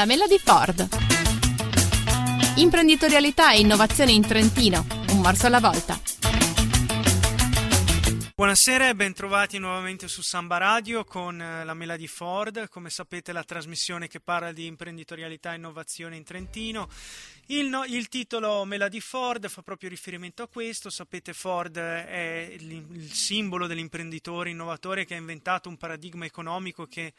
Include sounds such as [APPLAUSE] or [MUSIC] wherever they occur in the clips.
La Mela di Ford. Imprenditorialità e innovazione in Trentino, un morso alla volta. Buonasera e bentrovati nuovamente su Samba Radio con eh, la Mela di Ford, come sapete la trasmissione che parla di imprenditorialità e innovazione in Trentino. Il, no, il, titolo Mela di Ford fa proprio riferimento a questo, sapete Ford è il, il simbolo dell'imprenditore innovatore che ha inventato un paradigma economico che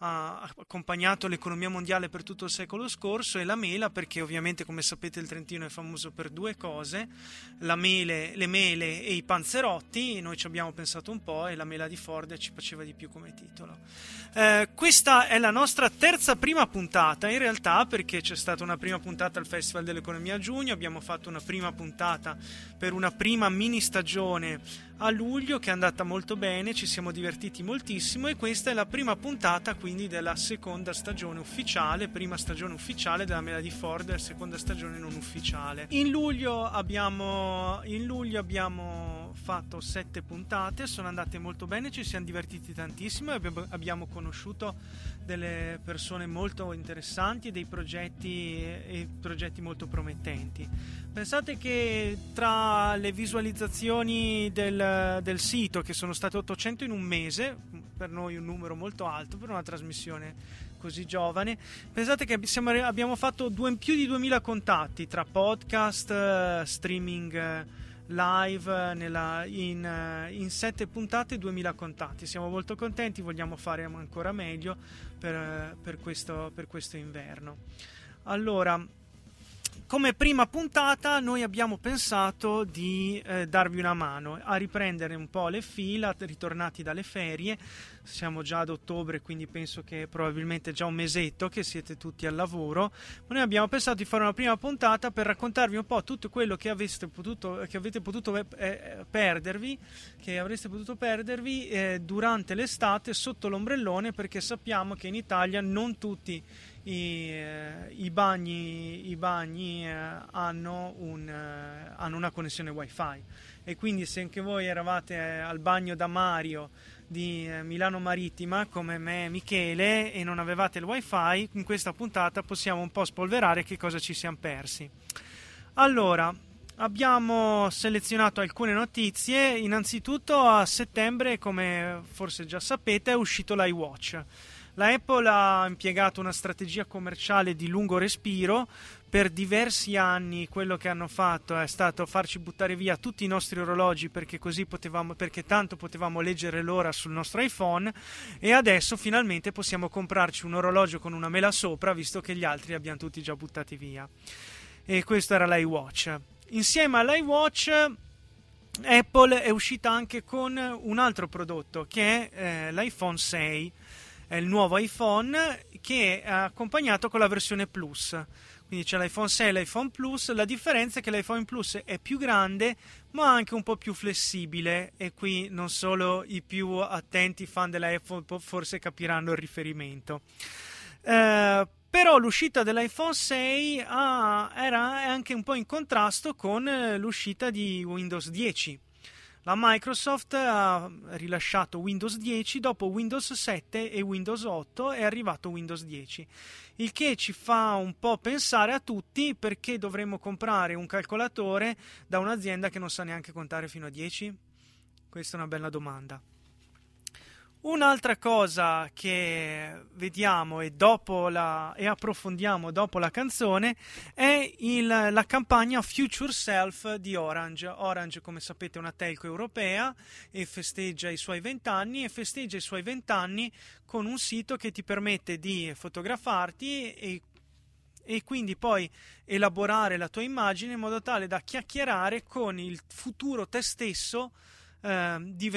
ha accompagnato l'economia mondiale per tutto il secolo scorso e la mela perché ovviamente come sapete il Trentino è famoso per due cose, mele, le mele e i panzerotti, noi ci abbiamo pensato un po' e la mela di Ford ci faceva di più come titolo. Eh, questa è la nostra terza prima puntata in realtà perché c'è stata una prima puntata al Festival dell'Economia a giugno, abbiamo fatto una prima puntata per una prima mini stagione a luglio che è andata molto bene, ci siamo divertiti moltissimo e questa è la prima puntata quindi della seconda stagione ufficiale, prima stagione ufficiale della Melody Ford seconda stagione non ufficiale. In luglio abbiamo, in luglio abbiamo fatto sette puntate, sono andate molto bene, ci siamo divertiti tantissimo e abbiamo conosciuto delle persone molto interessanti e dei progetti, e progetti molto promettenti. Pensate che tra le visualizzazioni del, del, sito, che sono state 800 in un mese, per noi un numero molto alto per una trasmissione così giovane, pensate che siamo, abbiamo fatto due, più di 2000 contatti tra podcast, streaming live nella, in, in sette puntate 2000 contatti. Siamo molto contenti vogliamo fare ancora meglio per, per, questo, per questo inverno. Allora come prima puntata noi abbiamo pensato di eh, darvi una mano a riprendere un po' le fila, ritornati dalle ferie, siamo già ad ottobre quindi penso che probabilmente già un mesetto che siete tutti al lavoro, ma noi abbiamo pensato di fare una prima puntata per raccontarvi un po' tutto quello che, potuto, che avete potuto eh, eh, perdervi, che avreste potuto perdervi eh, durante l'estate sotto l'ombrellone perché sappiamo che in Italia non tutti i, eh, i bagni, i bagni eh, hanno, un, eh, hanno, una connessione wifi. E quindi se anche voi eravate eh, al bagno da Mario di eh, Milano Marittima come me e Michele e non avevate il wifi in questa puntata possiamo un po' spolverare che cosa ci siamo persi. Allora abbiamo selezionato alcune notizie. Innanzitutto a settembre come forse già sapete è uscito l'iWatch la Apple ha impiegato una strategia commerciale di lungo respiro. Per diversi anni quello che hanno fatto è stato farci buttare via tutti i nostri orologi perché così potevamo, perché tanto potevamo leggere l'ora sul nostro iPhone e adesso finalmente possiamo comprarci un orologio con una mela sopra visto che gli altri li abbiamo tutti già buttati via. E questo era l'iWatch. Insieme all'iWatch Apple è uscita anche con un altro prodotto che è eh, l'iPhone 6 è il nuovo iPhone che è accompagnato con la versione Plus. Quindi c'è l'iPhone 6 e l'iPhone Plus, la differenza è che l'iPhone Plus è più grande ma anche un po' più flessibile e qui non solo i più attenti fan dell'iPhone forse capiranno il riferimento. Eh, però l'uscita dell'iPhone 6 ah, era anche un po' in contrasto con eh, l'uscita di Windows 10 la Microsoft ha rilasciato Windows 10, dopo Windows 7 e Windows 8 è arrivato Windows 10, il che ci fa un po' pensare a tutti perché dovremmo comprare un calcolatore da un'azienda che non sa neanche contare fino a 10? Questa è una bella domanda. Un'altra cosa che vediamo e, la, e approfondiamo dopo la canzone è il, la campagna Future Self di Orange. Orange, come sapete, è una telco europea e festeggia i suoi vent'anni e festeggia i suoi vent'anni con un sito che ti permette di fotografarti e e quindi poi elaborare la tua immagine in modo tale da chiacchierare con il futuro te stesso eh, di,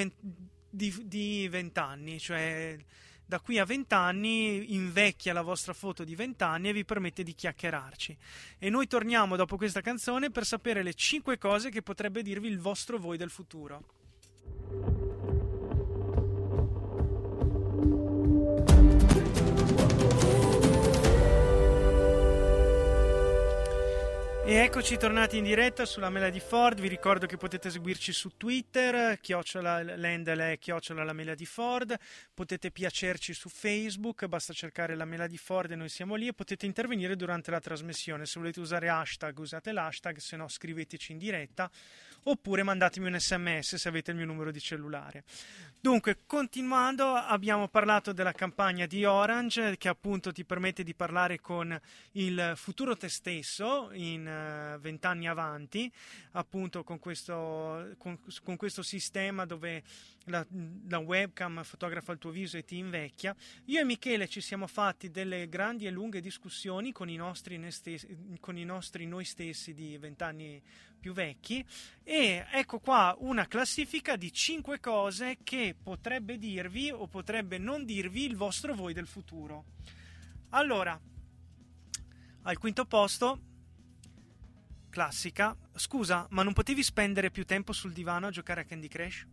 di, vent'anni, cioè da qui a vent'anni invecchia la vostra foto di vent'anni e vi permette di chiacchierarci. E noi torniamo dopo questa canzone per sapere le 5 cose che potrebbe dirvi il vostro voi del futuro. E eccoci tornati in diretta sulla Mela di Ford. Vi ricordo che potete seguirci su Twitter, chiocciola l'handle è chiocciola la Mela di Ford. Potete piacerci su Facebook, basta cercare la Mela di Ford e noi siamo lì. E potete intervenire durante la trasmissione. Se volete usare hashtag, usate l'hashtag, se no scriveteci in diretta oppure mandatemi un sms se avete il mio numero di cellulare. Dunque, continuando, abbiamo parlato della campagna di Orange che appunto ti permette di parlare con il futuro te stesso in eh, vent'anni uh, avanti, appunto con questo, con, con questo sistema dove la, la, webcam fotografa il tuo viso e ti invecchia. Io e Michele ci siamo fatti delle grandi e lunghe discussioni con i nostri, con i nostri noi stessi di vent'anni più vecchi e ecco qua una classifica di 5 cose che potrebbe dirvi o potrebbe non dirvi il vostro voi del futuro. Allora, al quinto posto, classica, scusa, ma non potevi spendere più tempo sul divano a giocare a Candy Crush?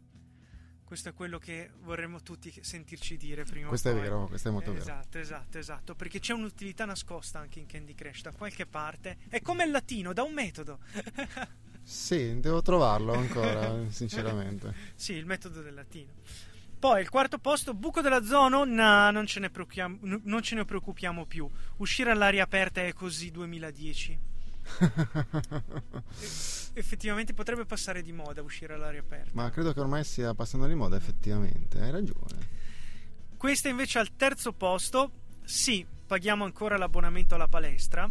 Questo è quello che vorremmo tutti sentirci dire prima. Questo è vero, questo è molto eh, vero. Esatto, esatto, esatto, perché c'è un'utilità nascosta anche in Candy Crush da qualche parte. È come il latino, da un metodo. [LAUGHS] sì, devo trovarlo ancora, [LAUGHS] sinceramente. sì, il metodo del latino. Poi il quarto posto, buco della zona, no, non ce, non ce ne preoccupiamo più. Uscire all'aria aperta è così 2010. [LAUGHS] effettivamente potrebbe passare di moda uscire all'aria aperta. Ma credo che ormai stia passando di moda, effettivamente, hai ragione. Questa invece al terzo posto, sì, paghiamo ancora l'abbonamento alla palestra.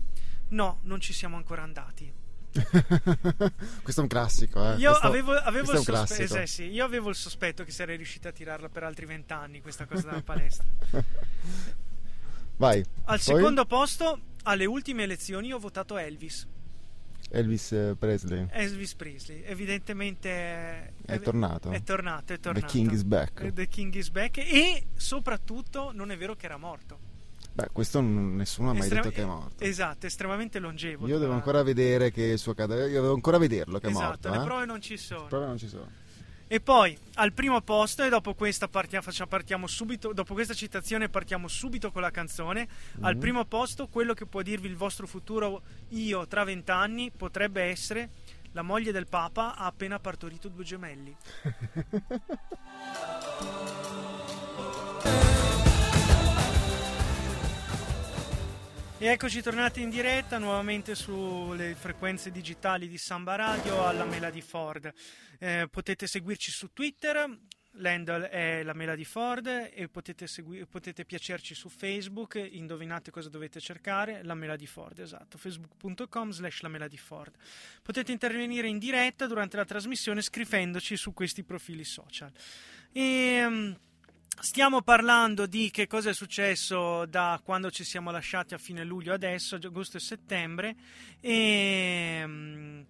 No, non ci siamo ancora andati. [LAUGHS] questo è un classico, eh. Io, questo, avevo, avevo questo sospe- eh, sì, io avevo il sospetto che sarei riuscita a tirarla per altri vent'anni, questa cosa della palestra. [LAUGHS] Vai. Al Poi? secondo posto, alle ultime elezioni, ho votato Elvis. Elvis Presley. Elvis Presley, evidentemente è, è, tornato. È tornato, è tornato. The King is back. The King is back e soprattutto non è vero che era morto. Beh, questo nessuno ha mai Estrem- detto che è morto. Esatto, estremamente longevo. Io devo ancora vedere che il suo cadavere, io devo ancora vederlo che esatto, è morto. le eh? prove non ci sono. Le prove non ci sono. E poi al primo posto, e dopo questa partiamo, partiamo subito, dopo questa citazione partiamo subito con la canzone. Mm-hmm. Al primo posto, quello che può dirvi il vostro futuro io tra vent'anni potrebbe essere la moglie del Papa ha appena partorito due gemelli. [LAUGHS] E eccoci tornati in diretta nuovamente sulle frequenze digitali di Samba Radio alla Mela di Ford. Eh, potete seguirci su Twitter, l'handle è la Mela di Ford e potete, segui- potete piacerci su Facebook, indovinate cosa dovete cercare, la Mela di Ford, esatto, facebook.com slash la Mela di Ford. Potete intervenire in diretta durante la trasmissione scrivendoci su questi profili social. E... Stiamo parlando di che cosa è successo da quando ci siamo lasciati a fine luglio adesso, agosto e settembre, e,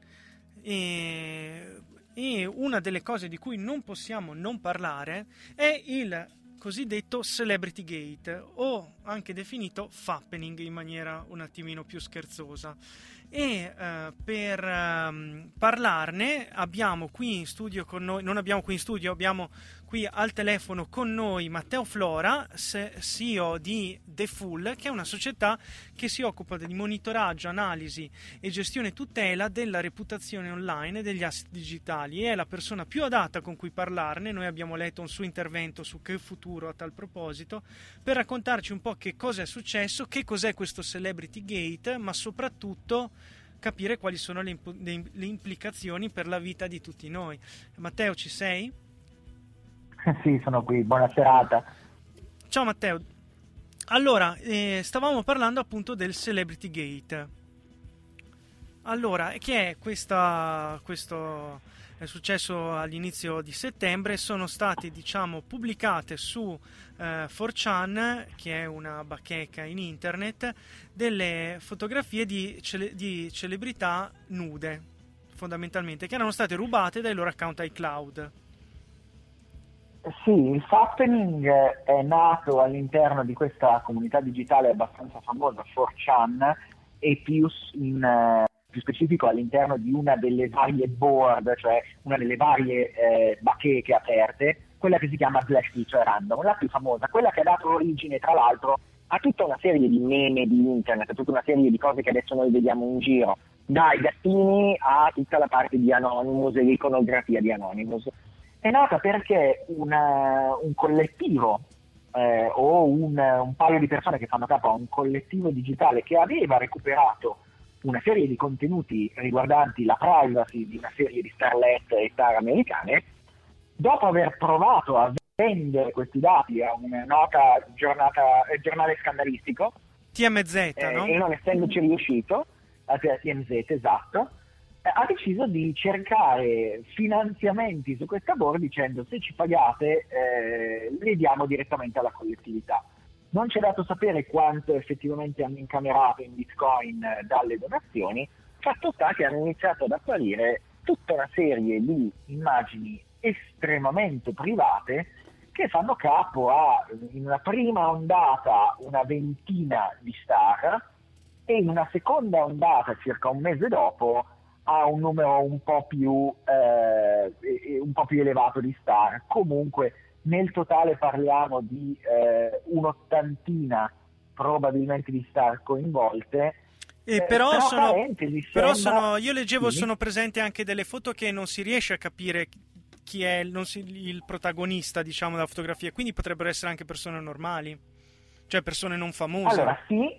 e, e, una delle cose di cui non possiamo non parlare è il cosiddetto Celebrity Gate, o anche definito Fappening in maniera un attimino più scherzosa. E uh, per um, parlarne abbiamo qui in studio con noi, non abbiamo qui in studio, abbiamo qui al telefono con noi Matteo Flora, CEO di The Full, che è una società che si occupa di monitoraggio, analisi e gestione tutela della reputazione online degli asset digitali. È la persona più adatta con cui parlarne. Noi abbiamo letto un suo intervento su Che Futuro a tal proposito, per raccontarci un po' che cosa è successo, che cos'è questo Celebrity Gate, ma soprattutto capire quali sono le, imp- le implicazioni per la vita di tutti noi. Matteo, ci sei? [LAUGHS] sì, sono qui, buona serata. Ciao Matteo. Allora, eh, stavamo parlando appunto del Celebrity Gate. Allora, che è questa, questo è successo all'inizio di settembre, sono state diciamo pubblicate su eh, 4chan, che è una bacheca in internet, delle fotografie di, cele- di celebrità nude, fondamentalmente, che erano state rubate dai loro account iCloud. Sì, il Fappening è nato all'interno di questa comunità digitale abbastanza famosa, 4chan, e più, in, eh, più specifico all'interno di una delle varie board, cioè una delle varie eh, bacheche aperte, quella che si chiama Slash Feature Random, la più famosa, quella che ha dato origine tra l'altro a tutta una serie di meme di internet, a tutta una serie di cose che adesso noi vediamo in giro, dai gattini a tutta la parte di Anonymous e l'iconografia di Anonymous. È nata perché una, un collettivo eh, o un, un, paio di persone che fanno capo a un collettivo digitale che aveva recuperato una serie di contenuti riguardanti la privacy di una serie di starlet e star americane, dopo aver provato a vendere questi dati a una nota giornata, eh, giornale scandalistico, TMZ, eh, no? e non essendoci riuscito, a TMZ esatto, eh, ha deciso di cercare finanziamenti su questa board dicendo se ci pagate eh, li diamo direttamente alla collettività. Non ci è dato sapere quanto effettivamente hanno incamerato in bitcoin eh, dalle donazioni, fatto sta che hanno iniziato ad apparire tutta una serie di immagini estremamente private che fanno capo a, in una prima ondata, una ventina di star e in una seconda ondata, circa un mese dopo, ha un numero un po' più, eh, un po più elevato di star. Comunque nel totale parliamo di eh, un'ottantina probabilmente di star coinvolte. Eh, però, però, sono, però sono, io leggevo, sì. sono presenti anche delle foto che non si riesce a capire chi è il, si, il protagonista, diciamo, della fotografia, quindi potrebbero essere anche persone normali, cioè persone non famose. Allora, sì,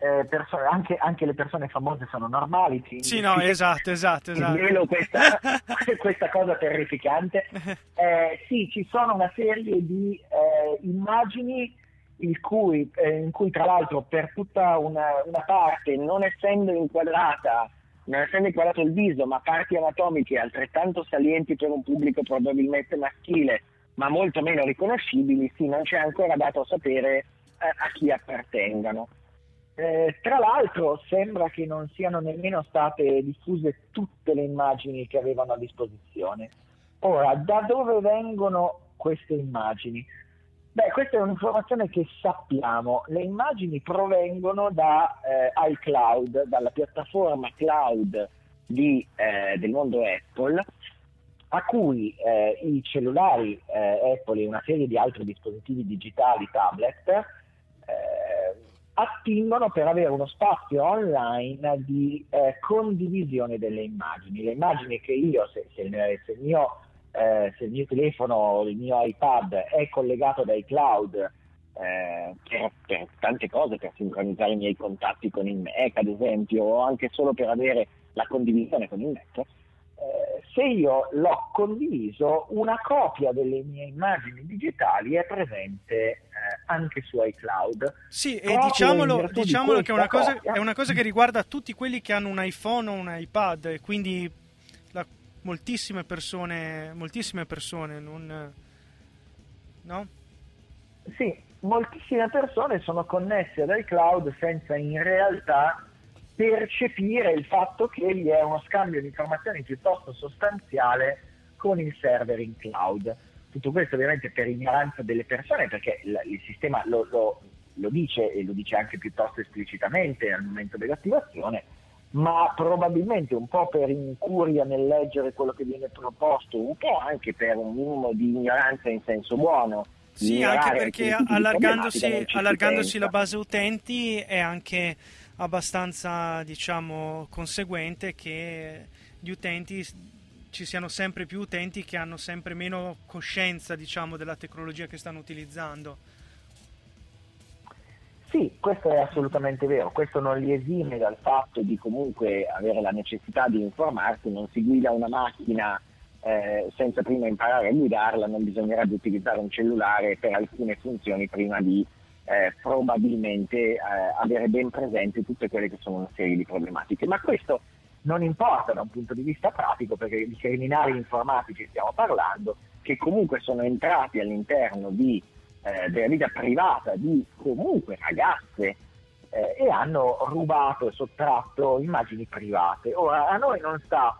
eh, persone, anche, anche, le persone famose sono normali. Ti, sì, no, [LAUGHS] esatto, esatto. esatto. Questa, [LAUGHS] [LAUGHS] questa, cosa terrificante. Eh, sì, ci sono una serie di eh, immagini cui, eh, in cui, tra l'altro, per tutta una, una parte, non essendo inquadrata non essendo inquadrato il viso, ma parti anatomiche altrettanto salienti per un pubblico probabilmente maschile, ma molto meno riconoscibili, sì, non c'è ancora dato a sapere eh, a chi appartengano. Eh, tra l'altro sembra che non siano nemmeno state diffuse tutte le immagini che avevano a disposizione. Ora, da dove vengono queste immagini? Beh, questa è un'informazione che sappiamo. Le immagini provengono da eh, iCloud, dalla piattaforma cloud di, eh, del mondo Apple, a cui eh, i cellulari eh, Apple e una serie di altri dispositivi digitali, tablet, attingono per avere uno spazio online di eh, condivisione delle immagini. Le immagini che io, se, se, se il mio eh, se il mio telefono, il mio iPad è collegato dai cloud eh, per, per, tante cose, per sincronizzare i miei contatti con il Mac ad esempio, o anche solo per avere la condivisione con il Mac, eh, se io l'ho condiviso, una copia delle mie immagini digitali è presente anche su iCloud. Sì, e diciamolo, diciamolo che è una, cosa, è una, cosa, che riguarda tutti quelli che hanno un iPhone o un iPad, e quindi moltissime persone, moltissime persone, non... no? Sì, moltissime persone sono connesse ad iCloud senza in realtà percepire il fatto che vi è uno scambio di informazioni piuttosto sostanziale con il server in cloud. Tutto questo ovviamente per ignoranza delle persone, perché il, il sistema lo, lo, lo dice e lo dice anche piuttosto esplicitamente al momento dell'attivazione, ma probabilmente un po' per incuria nel leggere quello che viene proposto, un po' anche per un minimo di ignoranza in senso buono. Sì, anche perché allargandosi, allargandosi la base utenti è anche abbastanza diciamo, conseguente che gli utenti ci siano sempre più utenti che hanno sempre meno coscienza diciamo, della tecnologia che stanno utilizzando. Sì, questo è assolutamente vero, questo non li esime dal fatto di comunque avere la necessità di informarsi, non si guida una macchina eh, senza prima imparare a guidarla, non bisognerebbe utilizzare un cellulare per alcune funzioni prima di eh, probabilmente eh, avere ben presente tutte quelle che sono una serie di problematiche. Ma questo non importa da un punto di vista pratico perché di criminali informatici stiamo parlando, che comunque sono entrati all'interno di eh, della vita privata di comunque ragazze eh, e hanno rubato e sottratto immagini private. Ora, a noi non sta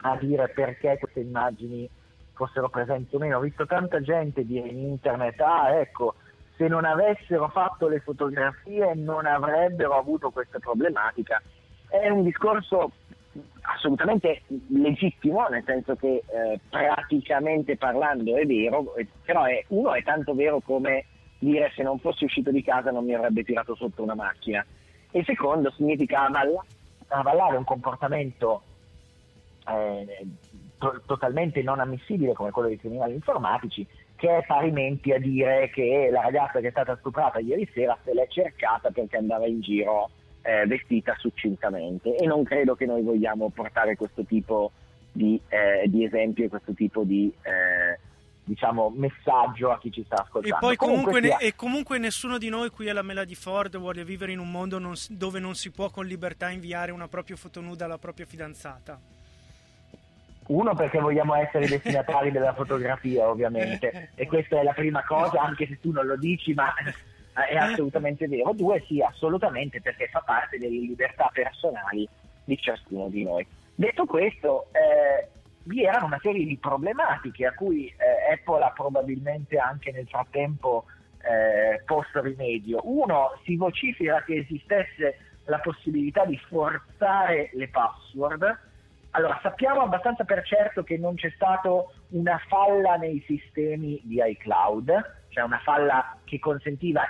a dire perché queste immagini fossero presenti o meno, ho visto tanta gente dire in internet, ah ecco, se non avessero fatto le fotografie non avrebbero avuto questa problematica. È un discorso assolutamente legittimo, nel senso che eh, praticamente parlando è vero, però è, uno è tanto vero come dire se non fossi uscito di casa non mi avrebbe tirato sotto una macchina. E secondo significa avallare un comportamento eh, to- totalmente non ammissibile come quello dei criminali informatici, che è parimenti a dire che la ragazza che è stata stuprata ieri sera se l'è cercata perché andava in giro eh, vestita succintamente e non credo che noi vogliamo portare questo tipo di, eh, di esempio e questo tipo di eh, diciamo, messaggio a chi ci sta ascoltando. E poi comunque, comunque, ne- e comunque nessuno di noi qui alla Melody Ford vuole vivere in un mondo non dove non si può con libertà inviare una propria foto nuda alla propria fidanzata. Uno perché vogliamo essere i destinatari della fotografia, ovviamente, [LAUGHS] e questa è la prima cosa, anche se tu non lo dici, ma è assolutamente vero. Due, sì, assolutamente, perché fa parte delle libertà personali di ciascuno di noi. Detto questo, eh, vi erano una serie di problematiche a cui eh, Apple ha probabilmente anche nel frattempo eh, posto rimedio. Uno, si vocifera che esistesse la possibilità di forzare le password. Allora, sappiamo abbastanza per certo che non c'è stata una falla nei sistemi di iCloud, cioè una falla che consentiva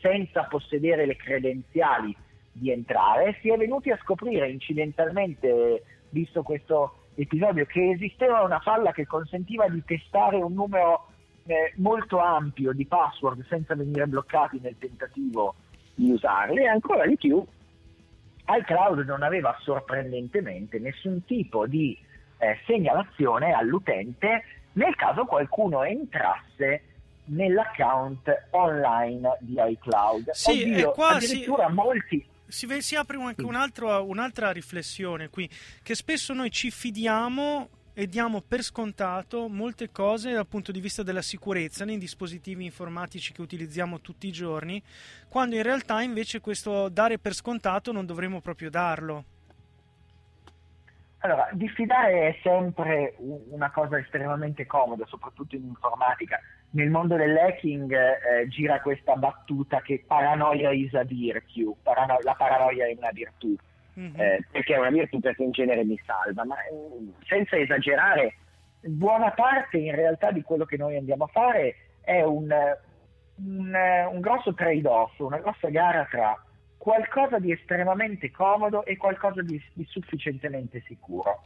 senza possedere le credenziali di entrare. Si è venuti a scoprire incidentalmente, visto questo episodio, che esisteva una falla che consentiva di testare un numero eh, molto ampio di password senza venire bloccati nel tentativo di usarle e ancora di più iCloud non aveva sorprendentemente nessun tipo di eh, segnalazione all'utente nel caso qualcuno entrasse nell'account online di iCloud. Sì, Oddio, e qua addirittura si- molti Si, si apre anche un altro- un'altra riflessione qui, che spesso noi ci fidiamo e diamo per scontato molte cose dal punto di vista della sicurezza nei dispositivi informatici che utilizziamo tutti i giorni, quando in realtà invece questo dare per scontato non dovremmo proprio darlo. Allora, diffidare è sempre una cosa estremamente comoda, soprattutto in informatica. Nel mondo dell'hacking eh, gira questa battuta che paranoia is a virtue, parano- la paranoia è una virtù, Mhm. eh, perché è una virtù perché in genere mi salva, ma eh, senza esagerare, buona parte in realtà di quello che noi andiamo a fare è un, un, un grosso trade-off, una grossa gara tra qualcosa di estremamente comodo e qualcosa di, di sufficientemente sicuro.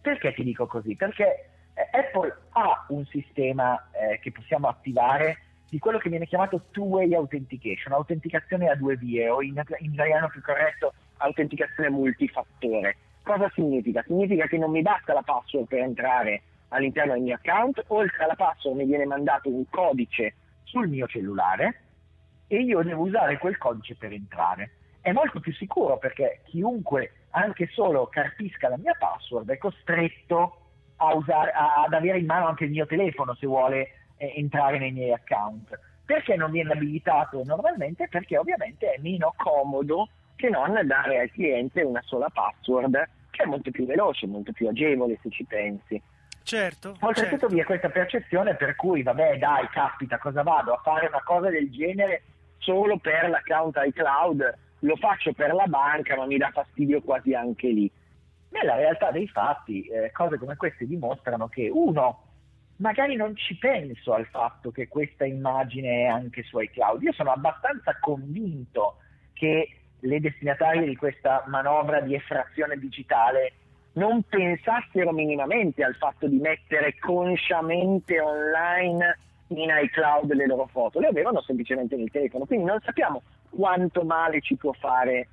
Perché ti dico così? Perché Apple ha un sistema eh, che possiamo attivare di quello che viene chiamato two-way authentication, autenticazione a due vie o in, in italiano più corretto autenticazione multifattore. Cosa significa? Significa che non mi basta la password per entrare all'interno del mio account, oltre alla password mi viene mandato un codice sul mio cellulare e io devo usare quel codice per entrare. È molto più sicuro perché chiunque anche solo carpisca la mia password è costretto a usare, a- ad avere in mano anche il mio telefono se vuole eh, entrare nei miei account. Perché non viene abilitato normalmente? Perché ovviamente è meno comodo che non dare al cliente una sola password, che è molto più veloce, molto più agevole se ci pensi. Certo, Oltretutto certo. vi è questa percezione per cui, vabbè, dai, caspita, cosa vado a fare una cosa del genere solo per l'account iCloud? Lo faccio per la banca, ma mi dà fastidio quasi anche lì. Nella realtà dei fatti, eh, cose come queste dimostrano che uno, magari non ci penso al fatto che questa immagine è anche su iCloud. Io sono abbastanza convinto che le destinatarie di questa manovra di effrazione digitale non pensassero minimamente al fatto di mettere consciamente online in iCloud le loro foto, le avevano semplicemente nel telefono, quindi non sappiamo quanto male ci può fare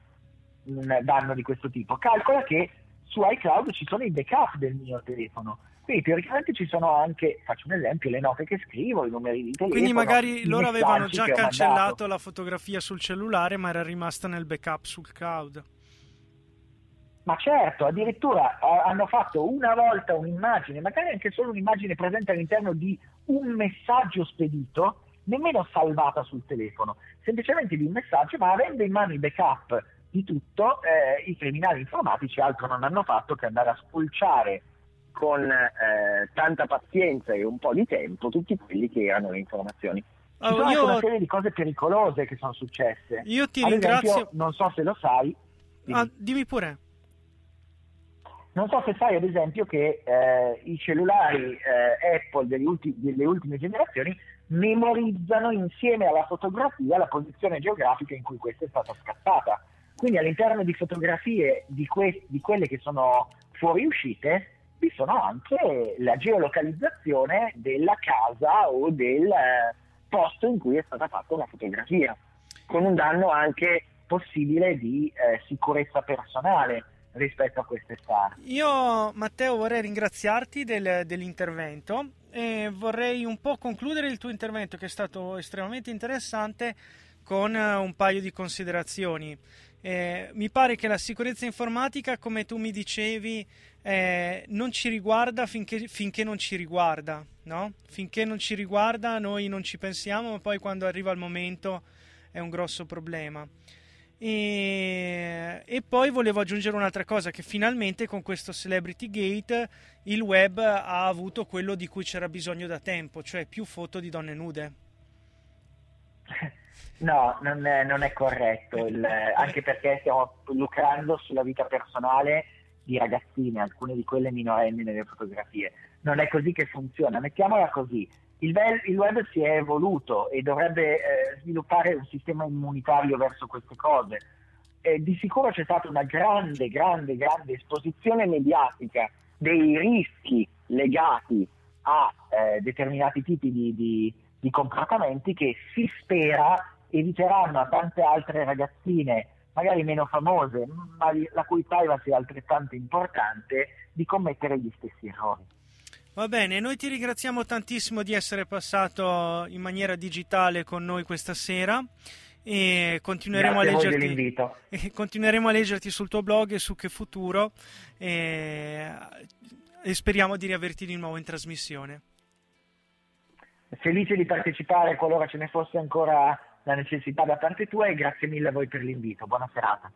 un danno di questo tipo. Calcola che su iCloud ci sono i backup del mio telefono, quindi teoricamente ci sono anche, faccio un esempio, le note che scrivo, i numeri di telefono. Quindi magari loro avevano già cancellato la fotografia sul cellulare, ma era rimasta nel backup sul cloud. Ma certo, addirittura eh, hanno fatto una volta un'immagine, magari anche solo un'immagine presente all'interno di un messaggio spedito, nemmeno salvata sul telefono, semplicemente di un messaggio, ma avendo in mano i backup di tutto, eh, i criminali informatici altro non hanno fatto che andare a spulciare con eh, tanta pazienza e un po' di tempo tutti quelli che erano le informazioni. Ci sono io- una serie di cose pericolose che sono successe. Io ti Ad ringrazio. esempio, non so se lo sai, Ah, dimmi pure. Non so se sai ad esempio che eh, i cellulari eh, Apple ulti- delle ultime generazioni memorizzano insieme alla fotografia la posizione geografica in cui questa è stata scattata. Quindi all'interno di fotografie di, que- di quelle che sono fuoriuscite vi sono anche la geolocalizzazione della casa o del eh, posto in cui è stata fatta una fotografia, con un danno anche possibile di eh, sicurezza personale rispetto a queste star. Io Matteo vorrei ringraziarti del, dell'intervento e vorrei un po' concludere il tuo intervento che è stato estremamente interessante con eh, un paio di considerazioni. Eh, mi pare che la sicurezza informatica, come tu mi dicevi, eh, non ci riguarda finché, finché, non ci riguarda, no? Finché non ci riguarda noi non ci pensiamo, ma poi quando arriva il momento è un grosso problema. E, e, poi volevo aggiungere un'altra cosa, che finalmente con questo Celebrity Gate il web ha avuto quello di cui c'era bisogno da tempo, cioè più foto di donne nude. [LAUGHS] No, non è, non è corretto, il, [LAUGHS] anche perché stiamo lucrando sulla vita personale di ragazzine, alcune di quelle minorenni nelle fotografie. Non è così che funziona, mettiamola così. Il, web, il web si è evoluto e dovrebbe eh, sviluppare un sistema immunitario verso queste cose. Eh, di sicuro c'è stata una grande, grande, grande esposizione mediatica dei rischi legati a eh, determinati tipi di, di, di comportamenti che si spera eviteranno a tante altre ragazzine, magari meno famose, ma la cui privacy è altrettanto importante, di commettere gli stessi errori. Va bene, noi ti ringraziamo tantissimo di essere passato in maniera digitale con noi questa sera e continueremo a, leggerti, [LAUGHS] e continueremo a leggerti sul tuo blog e su Che Futuro e, e speriamo di riaverti di nuovo in trasmissione. Felice di partecipare qualora ce ne fosse ancora la necessità da parte tua e grazie mille a voi per l'invito. Buona serata.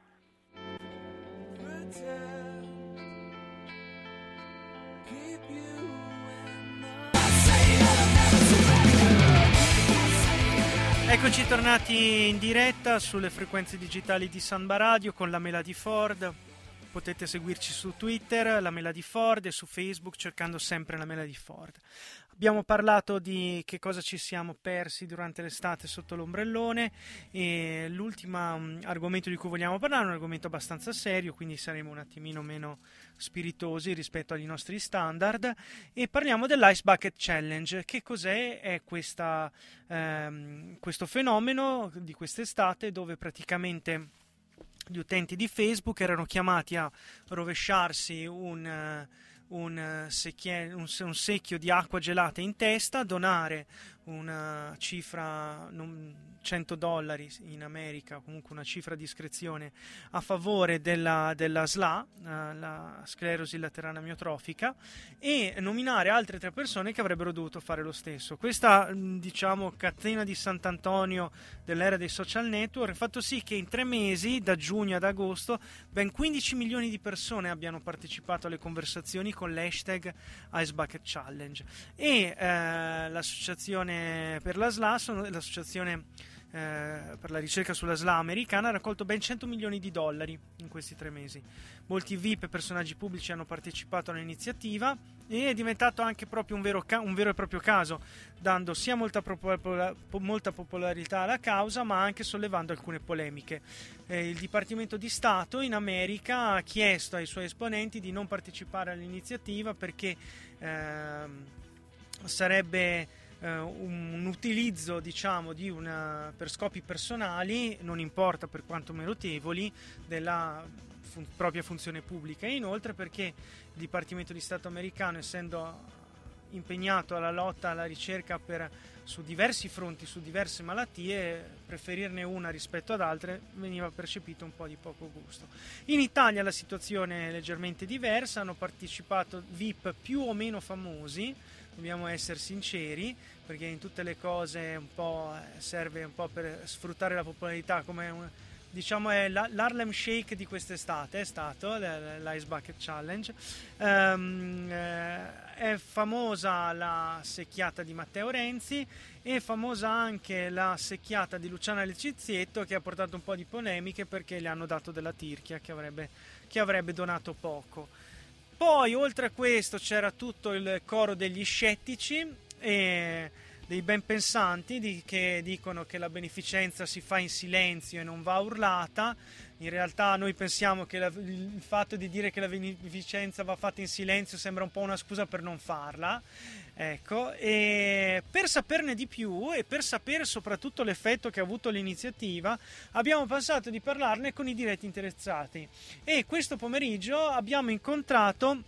Eccoci tornati in diretta sulle frequenze digitali di Samba Radio con la Mela di Ford. Potete seguirci su Twitter, la Mela di Ford, e su Facebook cercando sempre la Mela di Ford. Abbiamo parlato di che cosa ci siamo persi durante l'estate sotto l'ombrellone e l'ultimo mm, argomento di cui vogliamo parlare è un argomento abbastanza serio, quindi saremo un attimino meno spiritosi rispetto agli nostri standard e parliamo dell'Ice Bucket Challenge. Che cos'è? È questa, ehm, questo fenomeno di quest'estate dove praticamente gli utenti di Facebook erano chiamati a rovesciarsi un... Uh, un, eh, secchie, un, un, secchio di acqua gelata in testa, donare una cifra, non, 100 dollari in America, comunque una cifra di iscrizione a favore della, della SLA, eh, la sclerosi laterale amiotrofica, e nominare altre tre persone che avrebbero dovuto fare lo stesso. Questa, diciamo, catena di Sant'Antonio dell'era dei social network ha fatto sì che in tre mesi, da giugno ad agosto, ben 15 milioni di persone abbiano partecipato alle conversazioni con l'hashtag Ice Bucket Challenge. E eh, l'associazione per la SLA, l'associazione eh, per la ricerca sulla SLA americana ha raccolto ben 100 milioni di dollari in questi tre mesi. Molti VIP e personaggi pubblici hanno partecipato all'iniziativa e è diventato anche proprio un vero, ca- un vero e proprio caso, dando sia molta, popola- molta, popolarità alla causa ma anche sollevando alcune polemiche. Eh, il Dipartimento di Stato in America ha chiesto ai suoi esponenti di non partecipare all'iniziativa perché eh, sarebbe eh, un utilizzo diciamo, di una, per scopi personali, non importa per quanto meritevoli, della fun- propria funzione pubblica e inoltre perché il Dipartimento di Stato americano essendo impegnato alla lotta alla ricerca per, su diversi fronti, su diverse malattie, preferirne una rispetto ad altre veniva percepito un po' di poco gusto. In Italia la situazione è leggermente diversa, hanno partecipato VIP più o meno famosi, dobbiamo essere sinceri, perché in tutte le cose un po' eh, serve un po' per sfruttare la popolarità come un, diciamo è l'Harlem Shake di quest'estate è stato l'Ice Bucket Challenge. Um, è famosa la secchiata di Matteo Renzi e famosa anche la secchiata di Luciana Lecizietto che ha portato un po' di polemiche perché le hanno dato della tirchia che avrebbe, che avrebbe donato poco poi, oltre a questo, c'era tutto il coro degli scettici e dei ben pensanti di, che dicono che la beneficenza si fa in silenzio e non va urlata. In realtà noi pensiamo che la, il fatto di dire che la beneficenza va fatta in silenzio sembra un po' una scusa per non farla. Ecco, e per saperne di più e per sapere soprattutto l'effetto che ha avuto l'iniziativa, abbiamo pensato di parlarne con i diretti interessati. E questo pomeriggio abbiamo incontrato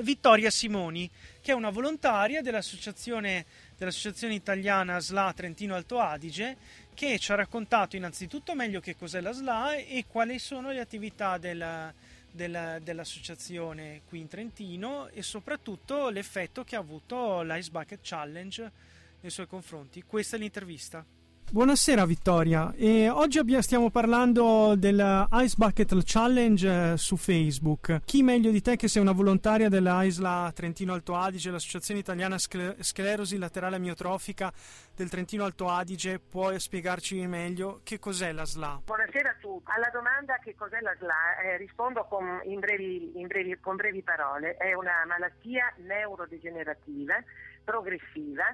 Vittoria Simoni, che è una volontaria dell'associazione, dell'associazione italiana SLA Trentino Alto Adige, che ci ha raccontato innanzitutto meglio che cos'è la SLA e quali sono le attività della, della, dell'associazione qui in Trentino e soprattutto l'effetto che ha avuto l'Ice Bucket Challenge nei suoi confronti. Questa è l'intervista. Buonasera Vittoria, e oggi stiamo parlando del Ice Bucket Challenge eh, su Facebook. Chi meglio di te che sei una volontaria dell'AISLA Trentino Alto Adige, l'Associazione Italiana Sclerosi Laterale Amiotrofica del Trentino Alto Adige, può spiegarci meglio che cos'è la SLA? Buonasera a tutti. Alla domanda che cos'è la SLA eh, rispondo con, in brevi, in brevi, con brevi parole. È una malattia neurodegenerativa progressiva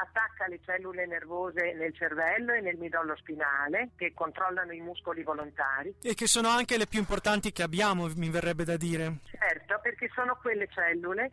attacca le cellule nervose nel cervello e nel midollo spinale che controllano i muscoli volontari. E che sono anche le più importanti che abbiamo, mi verrebbe da dire. Certo, perché sono quelle cellule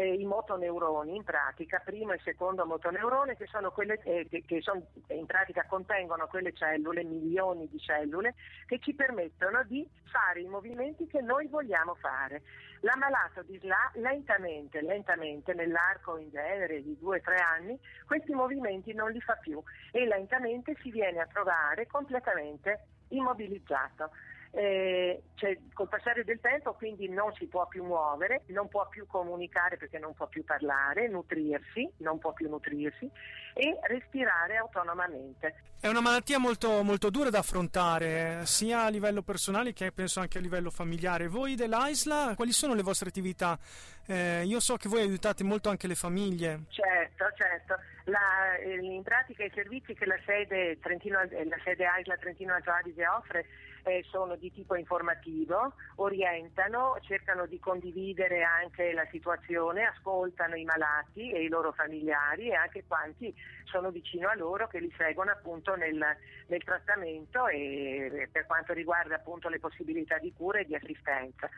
eh, i motoneuroni in pratica, primo e secondo motoneurone che, sono quelle, eh, che, che son, in pratica contengono quelle cellule, milioni di cellule, che ci permettono di fare i movimenti che noi vogliamo fare. L'ammalato di SLA lentamente, lentamente, nell'arco in genere di due o tre anni, questi movimenti non li fa più e lentamente si viene a trovare completamente immobilizzato eh, cioè, col passare del tempo quindi non si può più muovere, non può più comunicare perché non può più parlare, nutrirsi, non può più nutrirsi e respirare autonomamente. È una malattia molto, molto dura da affrontare, sia a livello personale che penso anche a livello familiare. Voi dell'AISLA, quali sono le vostre attività? Eh, io so che voi aiutate molto anche le famiglie. Certo, certo. La, eh, in pratica i servizi che la sede, Trentino, la sede AISLA Trentino Alto Adige offre eh, sono di tipo informativo, orientano, cercano di condividere anche la situazione, ascoltano i malati e i loro familiari e anche quanti sono vicino a loro che li seguono appunto nel, nel trattamento e per quanto riguarda appunto le possibilità di cura e di assistenza.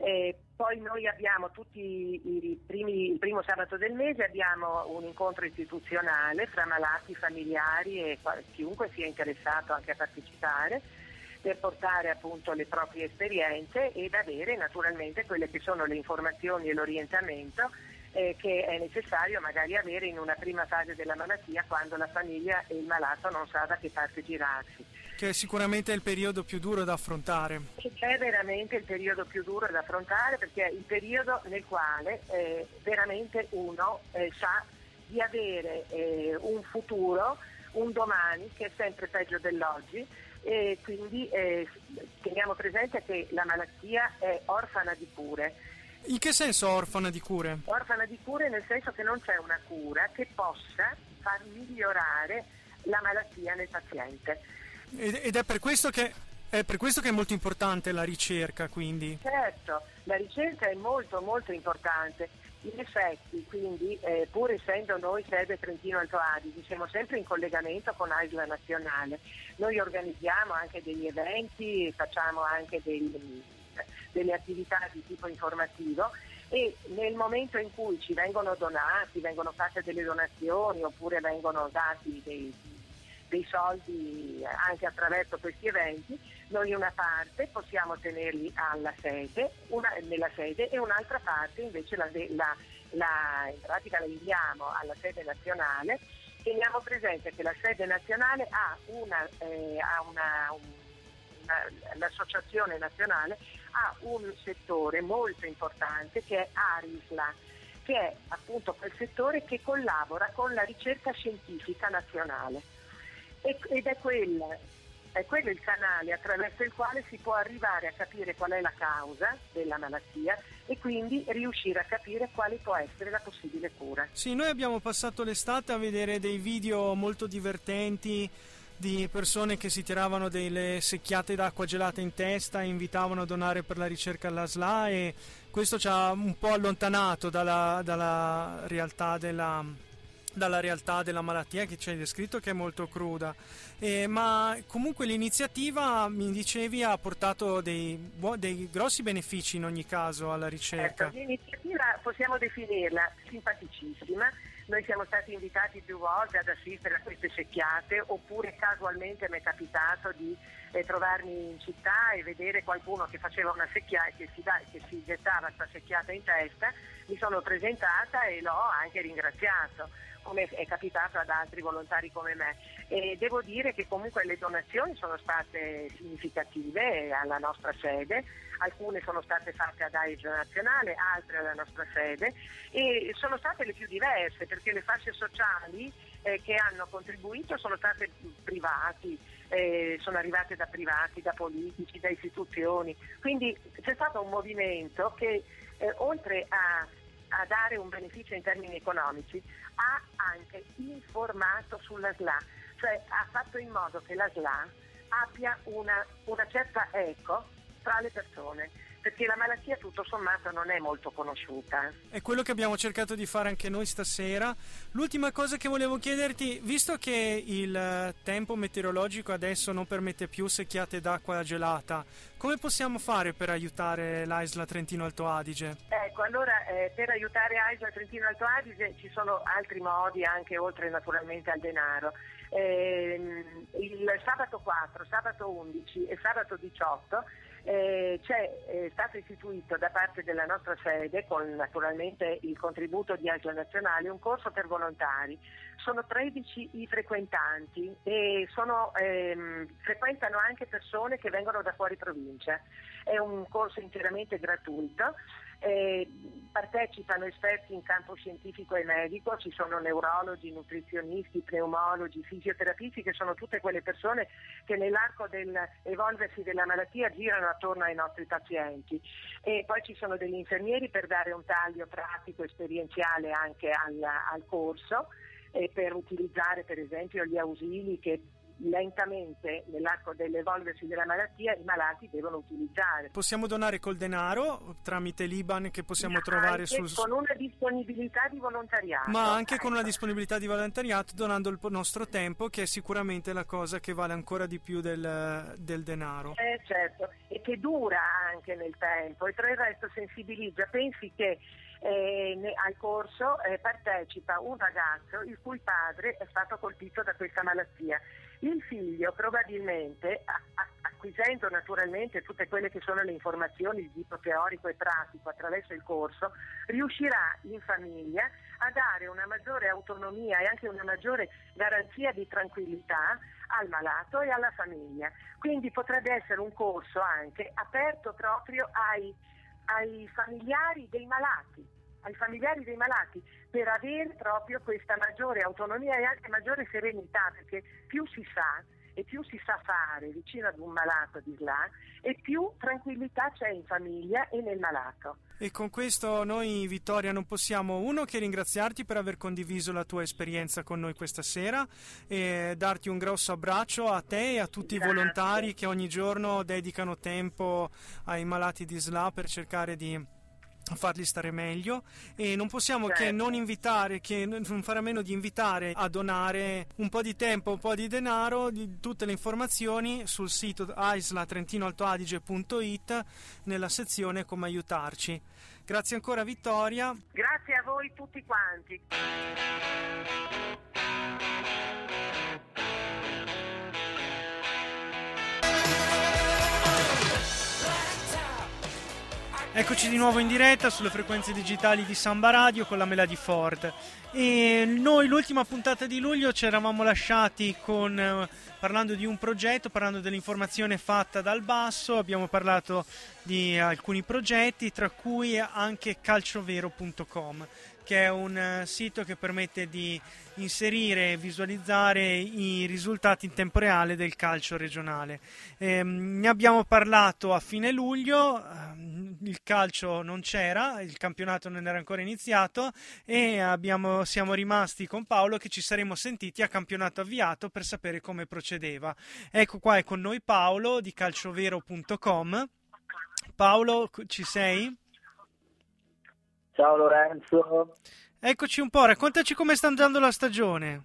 Eh, poi noi abbiamo tutti i primi, il primo sabato del mese abbiamo un incontro istituzionale fra malati, familiari e chiunque sia interessato anche a partecipare per portare appunto le proprie esperienze ed avere naturalmente quelle che sono le informazioni e l'orientamento eh, che è necessario magari avere in una prima fase della malattia quando la famiglia e il malato non sa da che parte girarsi. Che sicuramente è il periodo più duro da affrontare. È veramente il periodo più duro da affrontare perché è il periodo nel quale eh, veramente uno eh, sa di avere eh, un futuro, un domani che è sempre peggio dell'oggi e quindi eh, teniamo presente che la malattia è orfana di cure. In che senso orfana di cure? Orfana di cure nel senso che non c'è una cura che possa far migliorare la malattia nel paziente. Ed è per questo che è per questo che è molto importante la ricerca, quindi. Certo, la ricerca è molto molto importante in effetti, quindi, eh, pur essendo noi sede Trentino Alto Adige, siamo sempre in collegamento con AISLA Nazionale. Noi organizziamo anche degli eventi, facciamo anche dei, delle attività di tipo informativo e nel momento in cui ci vengono donati, vengono fatte delle donazioni oppure vengono dati dei, dei soldi anche attraverso questi eventi, noi una parte possiamo tenerli alla sede, una, nella sede e un'altra parte invece la, la, la, in pratica la inviamo alla sede nazionale. Teniamo presente che la sede nazionale ha una, eh, ha una, una, l'associazione nazionale ha un settore molto importante che è ARISLA, che è appunto quel settore che collabora con la ricerca scientifica nazionale ed è quella è quello il canale attraverso il quale si può arrivare a capire qual è la causa della malattia e quindi riuscire a capire quale può essere la possibile cura. Sì, noi abbiamo passato l'estate a vedere dei video molto divertenti di persone che si tiravano delle secchiate d'acqua gelata in testa e invitavano a donare per la ricerca alla SLA e questo ci ha un po' allontanato dalla, dalla realtà della, dalla realtà della malattia che ci hai descritto che è molto cruda. Eh, ma comunque l'iniziativa mi dicevi ha portato dei, dei, grossi benefici in ogni caso alla ricerca. Certo, l'iniziativa possiamo definirla simpaticissima. Noi siamo stati invitati più volte ad assistere a queste secchiate oppure casualmente mi è capitato di eh, trovarmi in città e vedere qualcuno che faceva una secchiata che si, che si gettava questa secchiata in testa, mi sono presentata e l'ho anche ringraziato come è capitato ad altri volontari come me. E devo dire che comunque le donazioni sono state significative alla nostra sede, alcune sono state fatte ad AIGE nazionale, altre alla nostra sede e sono state le più diverse perché le fasce sociali eh, che hanno contribuito sono state privati, eh, sono arrivate da privati, da politici, da istituzioni, quindi c'è stato un movimento che eh, oltre a a dare un beneficio in termini economici, ha anche informato sulla SLA, cioè ha fatto in modo che la SLA abbia una, una certa eco tra le persone perché la malattia tutto sommato non è molto conosciuta. È quello che abbiamo cercato di fare anche noi stasera. L'ultima cosa che volevo chiederti, visto che il tempo meteorologico adesso non permette più secchiate d'acqua gelata, come possiamo fare per aiutare l'Aisla Trentino Alto Adige? Ecco, allora eh, per aiutare Aisla Trentino Alto Adige ci sono altri modi anche oltre naturalmente al denaro. Eh, il sabato 4, sabato 11 e sabato 18 eh, c'è è stato istituito da parte della nostra sede, con naturalmente il contributo di Agio Nazionale, un corso per volontari. Sono 13 i frequentanti e sono, ehm, frequentano anche persone che vengono da fuori provincia. È un corso interamente gratuito eh, partecipano esperti in campo scientifico e medico, ci sono neurologi, nutrizionisti, pneumologi, fisioterapisti che sono tutte quelle persone che nell'arco dell'evolversi della malattia girano attorno ai nostri pazienti. E poi ci sono degli infermieri per dare un taglio pratico esperienziale anche al, al corso e per utilizzare per esempio gli ausili che lentamente nell'arco dell'evolversi della malattia i malati devono utilizzare. Possiamo donare col denaro tramite l'IBAN che possiamo anche trovare sul... con una disponibilità di volontariato. Ma anche ecco. con una disponibilità di volontariato donando il nostro tempo che è sicuramente la cosa che vale ancora di più del, del denaro. Eh, certo, e che dura anche nel tempo e tra il resto sensibilizza. Pensi che eh, al corso eh, partecipa un ragazzo il cui padre è stato colpito da questa malattia il figlio probabilmente, acquisendo naturalmente tutte quelle che sono le informazioni di tipo teorico e pratico attraverso il corso, riuscirà in famiglia a dare una maggiore autonomia e anche una maggiore garanzia di tranquillità al malato e alla famiglia. Quindi potrebbe essere un corso anche aperto proprio ai, ai familiari dei malati ai familiari dei malati per avere proprio questa maggiore autonomia e anche maggiore serenità, perché più si sa e più si sa fare vicino ad un malato di SLA e più tranquillità c'è in famiglia e nel malato. E con questo noi Vittoria non possiamo uno che ringraziarti per aver condiviso la tua esperienza con noi questa sera e darti un grosso abbraccio a te e a tutti Grazie. i volontari che ogni giorno dedicano tempo ai malati di SLA per cercare di farli stare meglio e non possiamo certo. che non invitare, che non fare a meno di invitare a donare un po' di tempo, un po' di denaro, di tutte le informazioni sul sito aislatrentinoaltoadige.it nella sezione come aiutarci. Grazie ancora Vittoria. Grazie a voi tutti quanti. Eccoci di nuovo in diretta sulle frequenze digitali di Samba Radio con la Melody Ford. E noi l'ultima puntata di luglio ci eravamo lasciati con, eh, parlando di un progetto, parlando dell'informazione fatta dal basso, abbiamo parlato di alcuni progetti, tra cui anche calciovero.com che è un eh, sito che permette di inserire e visualizzare i risultati in tempo reale del calcio regionale. Eh, ne abbiamo parlato a fine luglio, ehm, il calcio non c'era, il campionato non era ancora iniziato e abbiamo, siamo rimasti con Paolo che ci saremmo sentiti a campionato avviato per sapere come procedeva. Ecco qua è con noi Paolo di calciovero.com. Paolo, ci sei? Ciao Lorenzo. Eccoci un po', raccontaci come sta andando la stagione.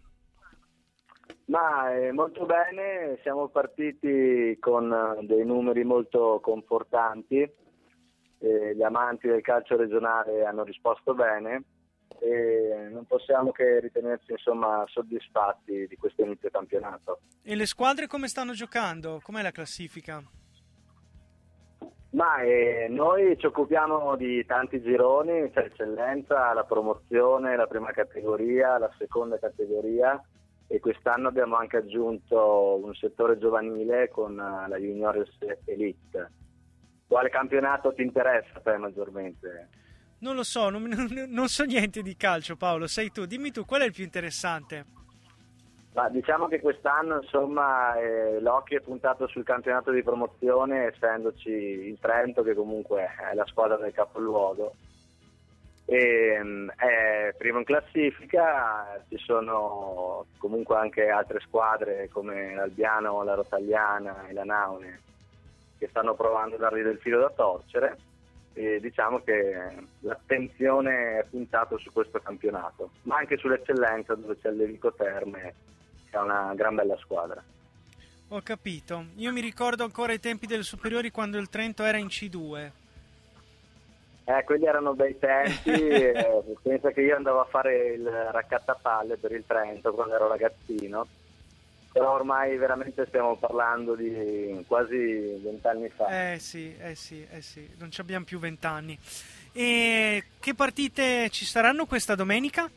Ma eh, molto bene, siamo partiti con eh, dei numeri molto confortanti, eh, gli amanti del calcio regionale hanno risposto bene e non possiamo che ritenerci insomma, soddisfatti di questo inizio campionato. E le squadre come stanno giocando? Com'è la classifica? Ma eh, noi ci occupiamo di tanti gironi, c'è eccellenza, la promozione, la prima categoria, la seconda categoria e quest'anno abbiamo anche aggiunto un settore giovanile con uh, la Juniores Elite. Quale campionato ti interessa te maggiormente? Non lo so, [LAUGHS] non, non, so niente di calcio Paolo, sei tu, dimmi tu qual è il più interessante? Ma diciamo che quest'anno insomma eh, l'occhio è puntato sul campionato di promozione essendoci il Trento che comunque è la squadra del capoluogo. E, mm, è primo in classifica, ci sono comunque anche altre squadre come l'Albiano, la Rotagliana e la Naune che stanno provando a dargli del filo da torcere. E diciamo che l'attenzione è puntata su questo campionato, ma anche sull'eccellenza dove c'è Levico Terme è una gran bella squadra. Ho capito, io mi ricordo ancora i tempi delle superiori quando il Trento era in C2 eh, quelli erano bei tempi, [LAUGHS] eh, pensa che io andavo a fare il raccattapalle per il Trento quando ero ragazzino, però ormai veramente stiamo parlando di quasi vent'anni fa. Eh sì, eh sì, eh sì, non abbiamo più vent'anni. E che partite ci saranno questa domenica?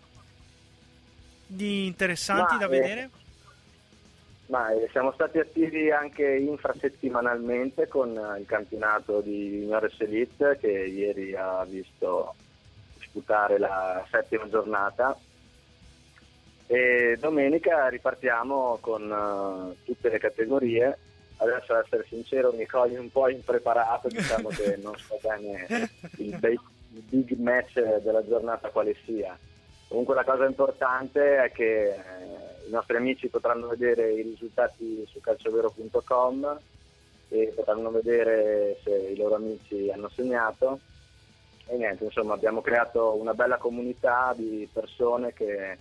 Di interessanti Ma, da eh, vedere? Ma eh, siamo stati attivi anche infrasettimanalmente con eh, il campionato di Juniores Elite che ieri ha visto disputare la settima giornata e domenica ripartiamo con uh, tutte le categorie. Adesso ad essere sincero mi cogli un po' impreparato, diciamo che [LAUGHS] non so bene il big match della giornata quale sia. Comunque la cosa importante è che i nostri amici potranno vedere i risultati su calciovero.com e potranno vedere se i loro amici hanno segnato e niente, insomma abbiamo creato una bella comunità di persone che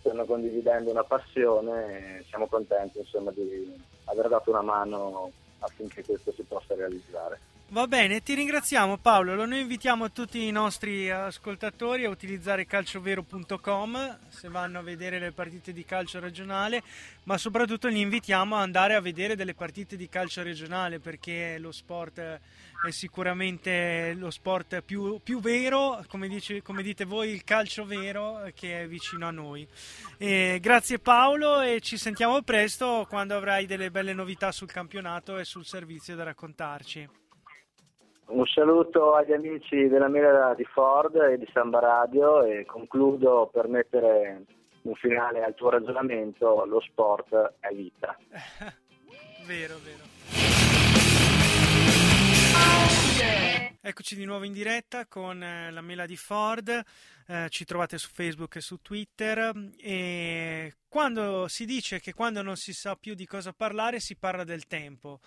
stanno condividendo una passione e siamo contenti insomma, di aver dato una mano affinché questo si possa realizzare. Va bene, ti ringraziamo Paolo. Noi invitiamo tutti i nostri ascoltatori a utilizzare calciovero.com se vanno a vedere le partite di calcio regionale, ma soprattutto li invitiamo ad andare a vedere delle partite di calcio regionale perché lo sport è sicuramente lo sport più, più vero, come, dice, come, dite voi, il calcio vero che è vicino a noi. E grazie Paolo e ci sentiamo presto quando avrai delle belle novità sul campionato e sul servizio da raccontarci. Un saluto agli amici della Mela di Ford e di Samba Radio e concludo per mettere un finale al tuo ragionamento, lo sport è vita. [LAUGHS] vero, vero. Eccoci di nuovo in diretta con eh, la Mela di Ford, eh, ci trovate su Facebook e su Twitter e quando si dice che quando non si sa più di cosa parlare si parla del tempo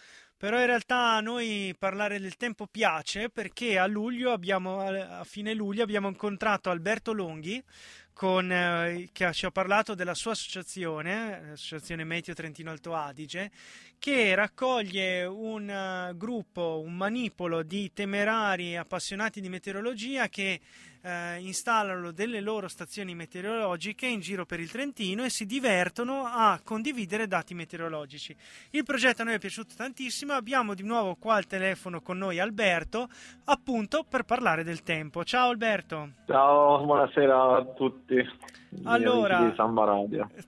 però in realtà a noi parlare del tempo piace perché a luglio abbiamo, a fine luglio abbiamo incontrato Alberto Longhi con, eh, che ci ha parlato della sua associazione, l'associazione Meteo Trentino Alto Adige, che raccoglie un uh, gruppo, un manipolo di temerari appassionati di meteorologia che eh, installano delle loro stazioni meteorologiche in giro per il Trentino e si divertono a condividere dati meteorologici. Il progetto a noi è piaciuto tantissimo, abbiamo di nuovo qua al telefono con noi Alberto, appunto per parlare del tempo. Ciao Alberto. Ciao, buonasera a tutti. Allora,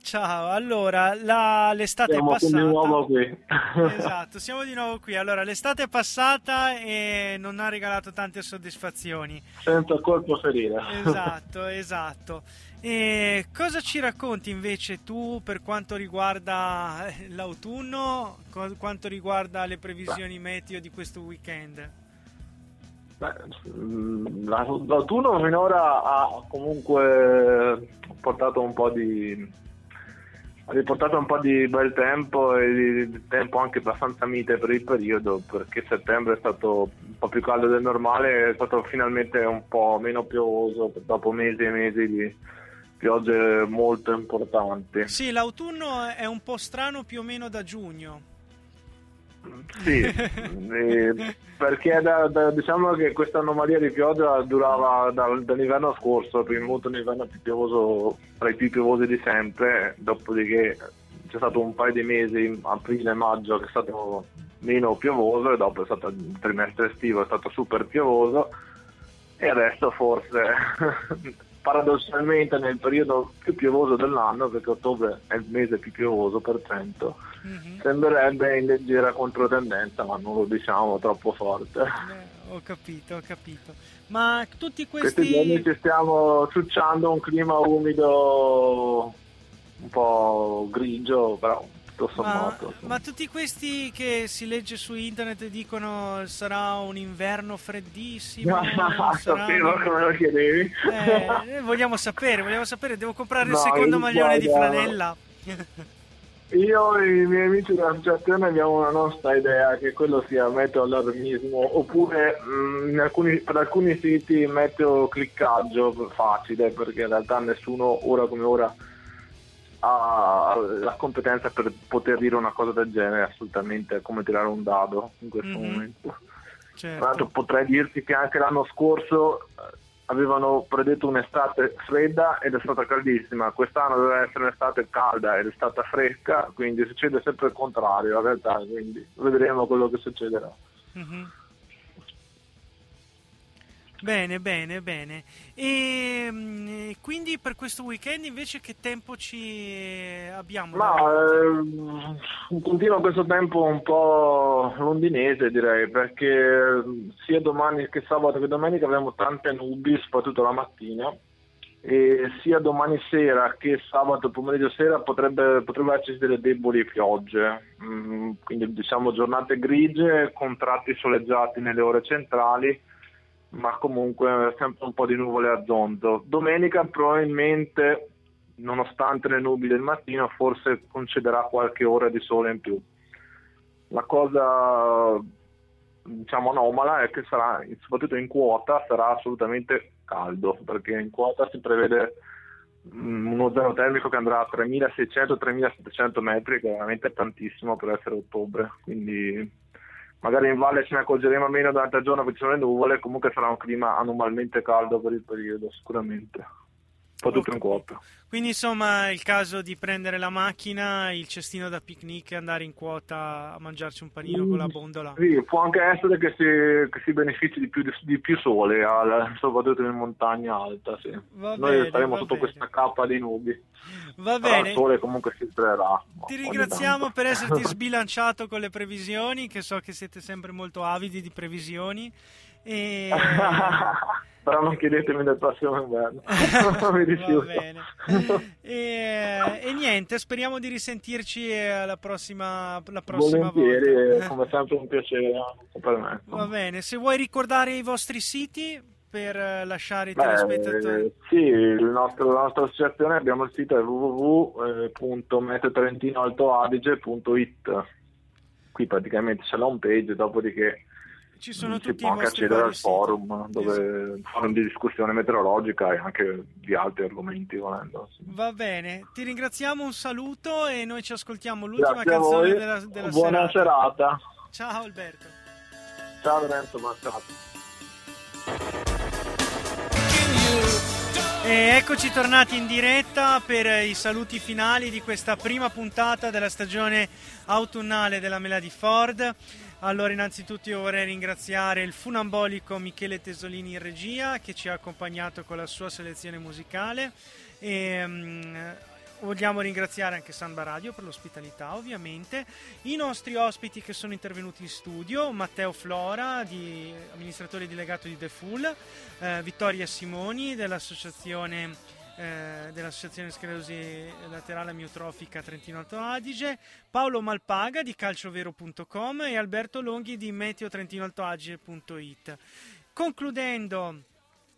ciao, allora la, l'estate siamo è passata. Siamo di nuovo qui. [LAUGHS] esatto, siamo di nuovo qui. Allora, l'estate è passata e non ha regalato tante soddisfazioni. Senza colpo ferire. Esatto, [LAUGHS] esatto. E cosa ci racconti invece tu per quanto riguarda eh, l'autunno, quanto riguarda le previsioni meteo di questo weekend? Beh, mm, l'autunno finora ha comunque portato un po' di, ha riportato un po' di bel tempo e di, tempo anche abbastanza mite per il periodo perché settembre è stato un po' più caldo del normale è stato finalmente un po' meno piovoso dopo mesi e mesi di piogge molto importanti Sì, l'autunno è un po' strano più o meno da giugno. Sì [LAUGHS] eh, perché da- da- diciamo che questa anomalia di pioggia durava dal- dall'inverno scorso prima avuto un inverno più piovoso tra i più piovosi di sempre dopodiché c'è stato un paio di mesi aprile e maggio che è stato meno piovoso e dopo è stato il trimestre estivo è stato super piovoso e adesso forse paradossalmente nel periodo più piovoso dell'anno perché ottobre è il mese più piovoso per cento Mhm. sembrerebbe in leggera controtendenza ma non lo diciamo troppo forte Eh, ho capito, ho capito. Ma tutti questi giorni questi... ci stiamo ciucciando un clima umido un po' grigio però tutto Ma, sommato ma tutti questi che si legge su internet dicono sarà un inverno freddissimo. [LAUGHS] sapevo un- come lo chiedevi Eh, vogliamo sapere, vogliamo sapere. Devo comprare il No, secondo io maglione di flanella. Io e i miei amici dell'associazione abbiamo una nostra idea che quello sia meteo allarmismo oppure mh, in alcuni- per alcuni siti meteo cliccaggio facile perché in realtà nessuno ora come ora ha la competenza per poter dire una cosa del genere assolutamente come tirare un dado in questo Mhm. momento. Tra Certo. l'altro potrei dirti che anche l'anno scorso eh, avevano predetto un'estate fredda ed è stata caldissima, quest'anno doveva essere un'estate calda ed è stata fresca, quindi succede sempre il contrario in realtà, quindi vedremo quello che succederà. Mhm. Bene, bene, bene. E mm, quindi per questo weekend invece che tempo ci abbiamo? Ma ehm, continua questo tempo un po' londinese direi, perché ehm, sia domani che sabato che domenica abbiamo tante nubi, soprattutto la mattina, e sia domani sera che sabato pomeriggio sera potrebbe, potrebbero esserci delle deboli piogge, Mm, quindi diciamo giornate grigie con tratti soleggiati nelle ore centrali, ma comunque sempre un po' di nuvole a zonzo. Domenica probabilmente nonostante le nubi del mattino, forse concederà qualche ora di sole in più. La cosa diciamo anomala è che sarà, soprattutto in quota, sarà assolutamente caldo, perché in quota si prevede mm, uno zero termico che andrà a 3600-3700 metri, che è veramente tantissimo per essere ottobre, quindi magari in valle ce ne accorgeremo meno durante il giorno perché ci sono le nuvole, comunque sarà un clima anormalmente caldo per il periodo, sicuramente. Un po' tutto in quota. Quindi insomma è il caso di prendere la macchina, il cestino da picnic e andare in quota a mangiarci un panino con la bondola. Sì, può anche essere che si, che si benefici di più, di più sole, al- soprattutto in montagna alta. Sì. Va Noi bene, staremo va sotto bene. questa cappa di nubi. Va Però il bene. sole comunque si trarrà. Ti ringraziamo per esserti [LAUGHS] sbilanciato con le previsioni, che so che siete sempre molto avidi di previsioni. E... [LAUGHS] Però non chiedetemi del prossimo inverno. [LAUGHS] [LAUGHS] Mi rifiuto. E, e niente, speriamo di risentirci eh, la prossima, la prossima Volentieri, volta. come sempre un piacere per me. Va bene, se vuoi ricordare i vostri siti per eh, lasciare i Beh, telespettatori. eh, sì, il nostro- la nostra associazione abbiamo il sito è www.meteotrentinoaltoadige.it Qui praticamente c'è la home page, dopodiché Ci sono si può anche accedere al forum dove forum di discussione meteorologica e anche di altri argomenti volendo. sì. Va bene, ti ringraziamo, un saluto e noi ci ascoltiamo l'ultima Grazie canzone della, della buona serata. serata. Ciao Alberto. Ciao Lorenzo, buona serata. E eccoci tornati in diretta per i saluti finali di questa prima puntata della stagione autunnale della Mela di Ford. Allora, innanzitutto io vorrei ringraziare il funambolico Michele Tesolini in regia che ci ha accompagnato con la sua selezione musicale e mm, vogliamo ringraziare anche Samba Radio per l'ospitalità, ovviamente. I nostri ospiti che sono intervenuti in studio, Matteo Flora, di, amministratore delegato di The Full, eh, Vittoria Simoni dell'associazione eh, dell'associazione sclerosi laterale amiotrofica Trentino Alto Adige, Paolo Malpaga di calciovero.com e Alberto Longhi di meteotrentinoaltoadige.it. Concludendo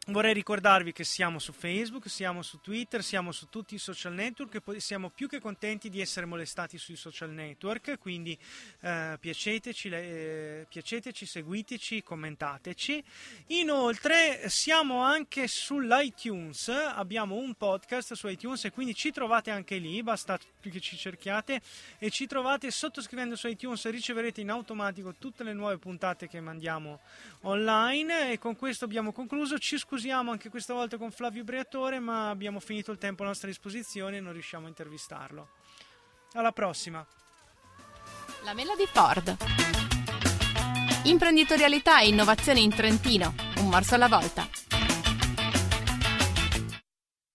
Vorrei ricordarvi che siamo su Facebook, siamo su Twitter, siamo su tutti i social network e poi siamo più che contenti di essere molestati sui social network, quindi eh, piaceteci, eh, piaceteci, seguiteci, commentateci. Inoltre siamo anche sull'iTunes, abbiamo un podcast su iTunes e quindi ci trovate anche lì, basta che ci cerchiate e ci trovate sottoscrivendo su iTunes riceverete in automatico tutte le nuove puntate che mandiamo online e con questo abbiamo concluso. Ci scusiamo scusiamo anche questa volta con Flavio Briatore, ma abbiamo finito il tempo a nostra disposizione e non riusciamo a intervistarlo. Alla prossima. La Mela di Ford. Imprenditorialità e innovazione in Trentino, un morso alla volta.